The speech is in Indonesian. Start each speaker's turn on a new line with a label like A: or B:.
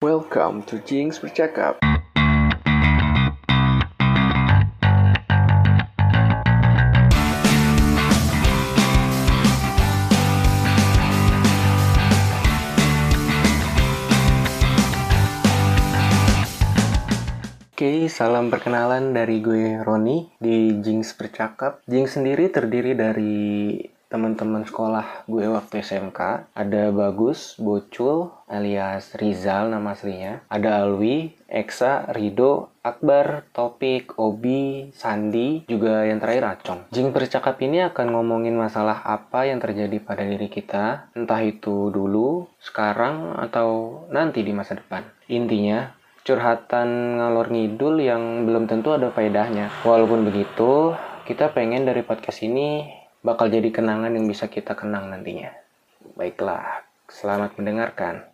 A: Welcome to Jinx Bercakap. Oke, salam perkenalan dari gue Roni di Jinx Bercakap. Jinx sendiri terdiri dari teman-teman sekolah gue waktu SMK. Ada Bagus, Bocul, alias Rizal nama aslinya. Ada Alwi, Eksa, Rido, Akbar, Topik, Obi, Sandi, juga yang terakhir Acong. Jing Bercakap ini akan ngomongin masalah apa yang terjadi pada diri kita, entah itu dulu, sekarang, atau nanti di masa depan. Intinya, curhatan ngalor ngidul yang belum tentu ada faedahnya. Walaupun begitu, kita pengen dari podcast ini bakal jadi kenangan yang bisa kita kenang nantinya. Baiklah, selamat mendengarkan.